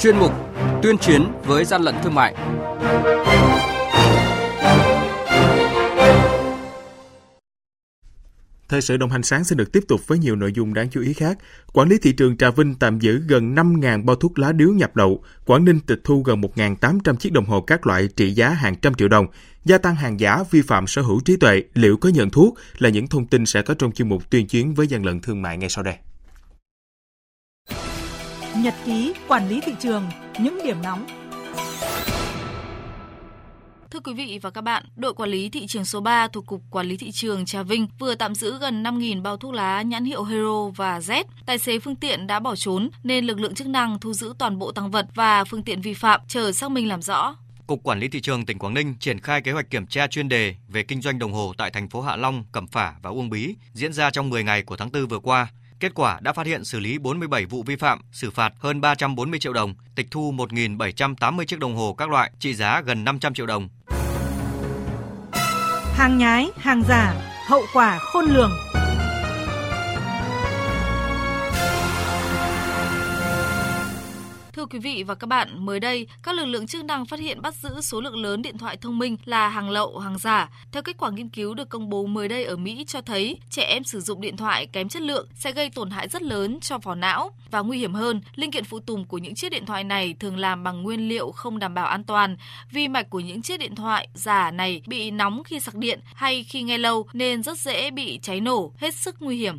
chuyên mục Tuyên chiến với gian lận thương mại. Thời sự đồng hành sáng sẽ được tiếp tục với nhiều nội dung đáng chú ý khác. Quản lý thị trường Trà Vinh tạm giữ gần 5.000 bao thuốc lá điếu nhập lậu. Quảng Ninh tịch thu gần 1.800 chiếc đồng hồ các loại trị giá hàng trăm triệu đồng. Gia tăng hàng giả vi phạm sở hữu trí tuệ, liệu có nhận thuốc là những thông tin sẽ có trong chuyên mục tuyên chiến với gian lận thương mại ngay sau đây. Nhật ký quản lý thị trường, những điểm nóng Thưa quý vị và các bạn, đội quản lý thị trường số 3 thuộc Cục Quản lý Thị trường Trà Vinh vừa tạm giữ gần 5.000 bao thuốc lá nhãn hiệu Hero và Z. Tài xế phương tiện đã bỏ trốn nên lực lượng chức năng thu giữ toàn bộ tăng vật và phương tiện vi phạm chờ xác minh làm rõ. Cục Quản lý thị trường tỉnh Quảng Ninh triển khai kế hoạch kiểm tra chuyên đề về kinh doanh đồng hồ tại thành phố Hạ Long, Cẩm Phả và Uông Bí diễn ra trong 10 ngày của tháng 4 vừa qua. Kết quả đã phát hiện xử lý 47 vụ vi phạm, xử phạt hơn 340 triệu đồng, tịch thu 1.780 chiếc đồng hồ các loại trị giá gần 500 triệu đồng. Hàng nhái, hàng giả, hậu quả khôn lường. Thưa quý vị và các bạn, mới đây, các lực lượng chức năng phát hiện bắt giữ số lượng lớn điện thoại thông minh là hàng lậu, hàng giả. Theo kết quả nghiên cứu được công bố mới đây ở Mỹ cho thấy, trẻ em sử dụng điện thoại kém chất lượng sẽ gây tổn hại rất lớn cho vỏ não và nguy hiểm hơn, linh kiện phụ tùng của những chiếc điện thoại này thường làm bằng nguyên liệu không đảm bảo an toàn. Vi mạch của những chiếc điện thoại giả này bị nóng khi sạc điện hay khi nghe lâu nên rất dễ bị cháy nổ, hết sức nguy hiểm.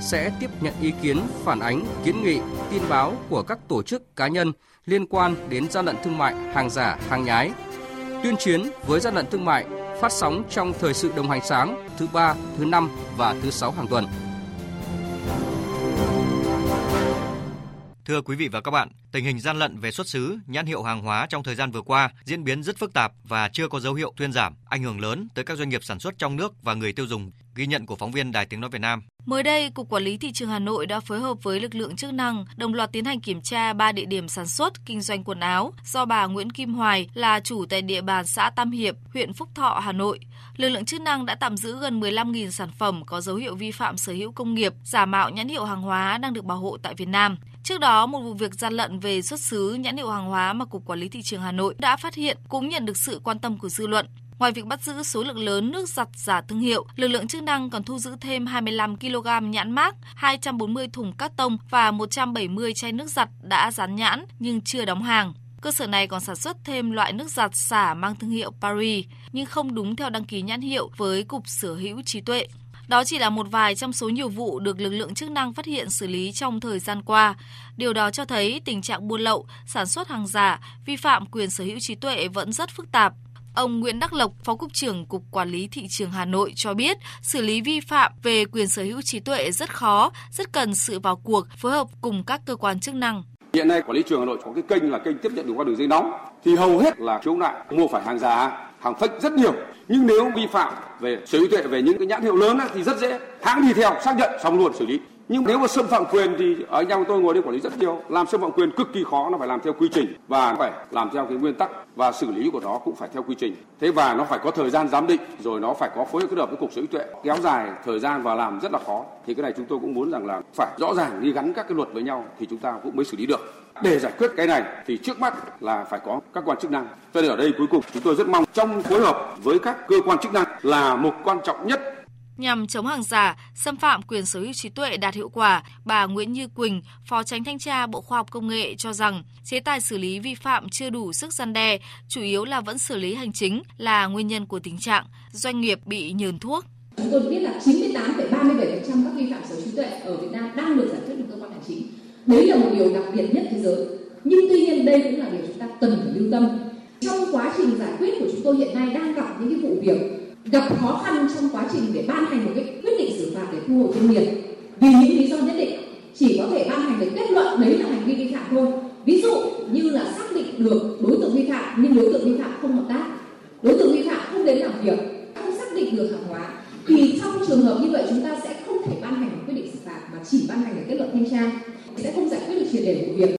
sẽ tiếp nhận ý kiến, phản ánh, kiến nghị, tin báo của các tổ chức cá nhân liên quan đến gian lận thương mại, hàng giả, hàng nhái. Tuyên chiến với gian lận thương mại phát sóng trong thời sự đồng hành sáng thứ ba, thứ năm và thứ sáu hàng tuần. Thưa quý vị và các bạn, tình hình gian lận về xuất xứ, nhãn hiệu hàng hóa trong thời gian vừa qua diễn biến rất phức tạp và chưa có dấu hiệu thuyên giảm, ảnh hưởng lớn tới các doanh nghiệp sản xuất trong nước và người tiêu dùng. Ghi nhận của phóng viên Đài Tiếng Nói Việt Nam. Mới đây, Cục Quản lý Thị trường Hà Nội đã phối hợp với lực lượng chức năng đồng loạt tiến hành kiểm tra 3 địa điểm sản xuất, kinh doanh quần áo do bà Nguyễn Kim Hoài là chủ tại địa bàn xã Tam Hiệp, huyện Phúc Thọ, Hà Nội. Lực lượng chức năng đã tạm giữ gần 15.000 sản phẩm có dấu hiệu vi phạm sở hữu công nghiệp, giả mạo nhãn hiệu hàng hóa đang được bảo hộ tại Việt Nam. Trước đó, một vụ việc gian lận về xuất xứ nhãn hiệu hàng hóa mà Cục Quản lý Thị trường Hà Nội đã phát hiện cũng nhận được sự quan tâm của dư luận. Ngoài việc bắt giữ số lượng lớn nước giặt giả thương hiệu, lực lượng chức năng còn thu giữ thêm 25 kg nhãn mác, 240 thùng cát tông và 170 chai nước giặt đã dán nhãn nhưng chưa đóng hàng. Cơ sở này còn sản xuất thêm loại nước giặt xả mang thương hiệu Paris nhưng không đúng theo đăng ký nhãn hiệu với Cục Sở hữu trí tuệ. Đó chỉ là một vài trong số nhiều vụ được lực lượng chức năng phát hiện xử lý trong thời gian qua. Điều đó cho thấy tình trạng buôn lậu, sản xuất hàng giả, vi phạm quyền sở hữu trí tuệ vẫn rất phức tạp. Ông Nguyễn Đắc Lộc, Phó Cục trưởng Cục Quản lý Thị trường Hà Nội cho biết, xử lý vi phạm về quyền sở hữu trí tuệ rất khó, rất cần sự vào cuộc, phối hợp cùng các cơ quan chức năng. Hiện nay quản lý trường Hà Nội có cái kênh là kênh tiếp nhận được qua đường dây nóng thì hầu hết là chống lại mua phải hàng giả, hàng fake rất nhiều. Nhưng nếu vi phạm về sở hữu tuệ về những cái nhãn hiệu lớn ấy, thì rất dễ hãng đi theo xác nhận xong luôn xử lý nhưng nếu mà xâm phạm quyền thì ở anh em tôi ngồi đây quản lý rất nhiều. Làm xâm phạm quyền cực kỳ khó, nó phải làm theo quy trình. Và phải làm theo cái nguyên tắc và xử lý của nó cũng phải theo quy trình. Thế và nó phải có thời gian giám định, rồi nó phải có phối kết hợp với cục sở hữu tuệ. Kéo dài thời gian và làm rất là khó. Thì cái này chúng tôi cũng muốn rằng là phải rõ ràng, đi gắn các cái luật với nhau thì chúng ta cũng mới xử lý được. Để giải quyết cái này thì trước mắt là phải có các quan chức năng. Cho nên ở đây cuối cùng chúng tôi rất mong trong phối hợp với các cơ quan chức năng là một quan trọng nhất Nhằm chống hàng giả, xâm phạm quyền sở hữu trí tuệ đạt hiệu quả, bà Nguyễn Như Quỳnh, Phó Tránh Thanh tra Bộ Khoa học Công nghệ cho rằng chế tài xử lý vi phạm chưa đủ sức gian đe, chủ yếu là vẫn xử lý hành chính là nguyên nhân của tình trạng doanh nghiệp bị nhờn thuốc. Chúng tôi biết là 98,37% các vi phạm sở hữu trí tuệ ở Việt Nam đang được giải quyết bằng cơ quan hành chính. Đấy là một điều đặc biệt nhất thế giới. Nhưng tuy nhiên đây cũng là điều chúng ta cần phải lưu tâm. Trong quá trình giải quyết của chúng tôi hiện nay đang gặp những cái vụ việc gặp khó khăn trong quá trình để ban hành một cái quyết định xử phạt để thu hồi doanh nghiệp. Vì những lý do nhất định, chỉ có thể ban hành được kết luận đấy là hành vi vi phạm thôi. Ví dụ như là xác định được đối tượng vi phạm, nhưng đối tượng vi phạm không hợp tác. Đối tượng vi phạm không đến làm việc, không xác định được hàng hóa, thì trong trường hợp như vậy chúng ta sẽ không thể ban hành một quyết định xử phạt mà chỉ ban hành được kết luận thanh tra. Sẽ không giải quyết được triệt đề của việc.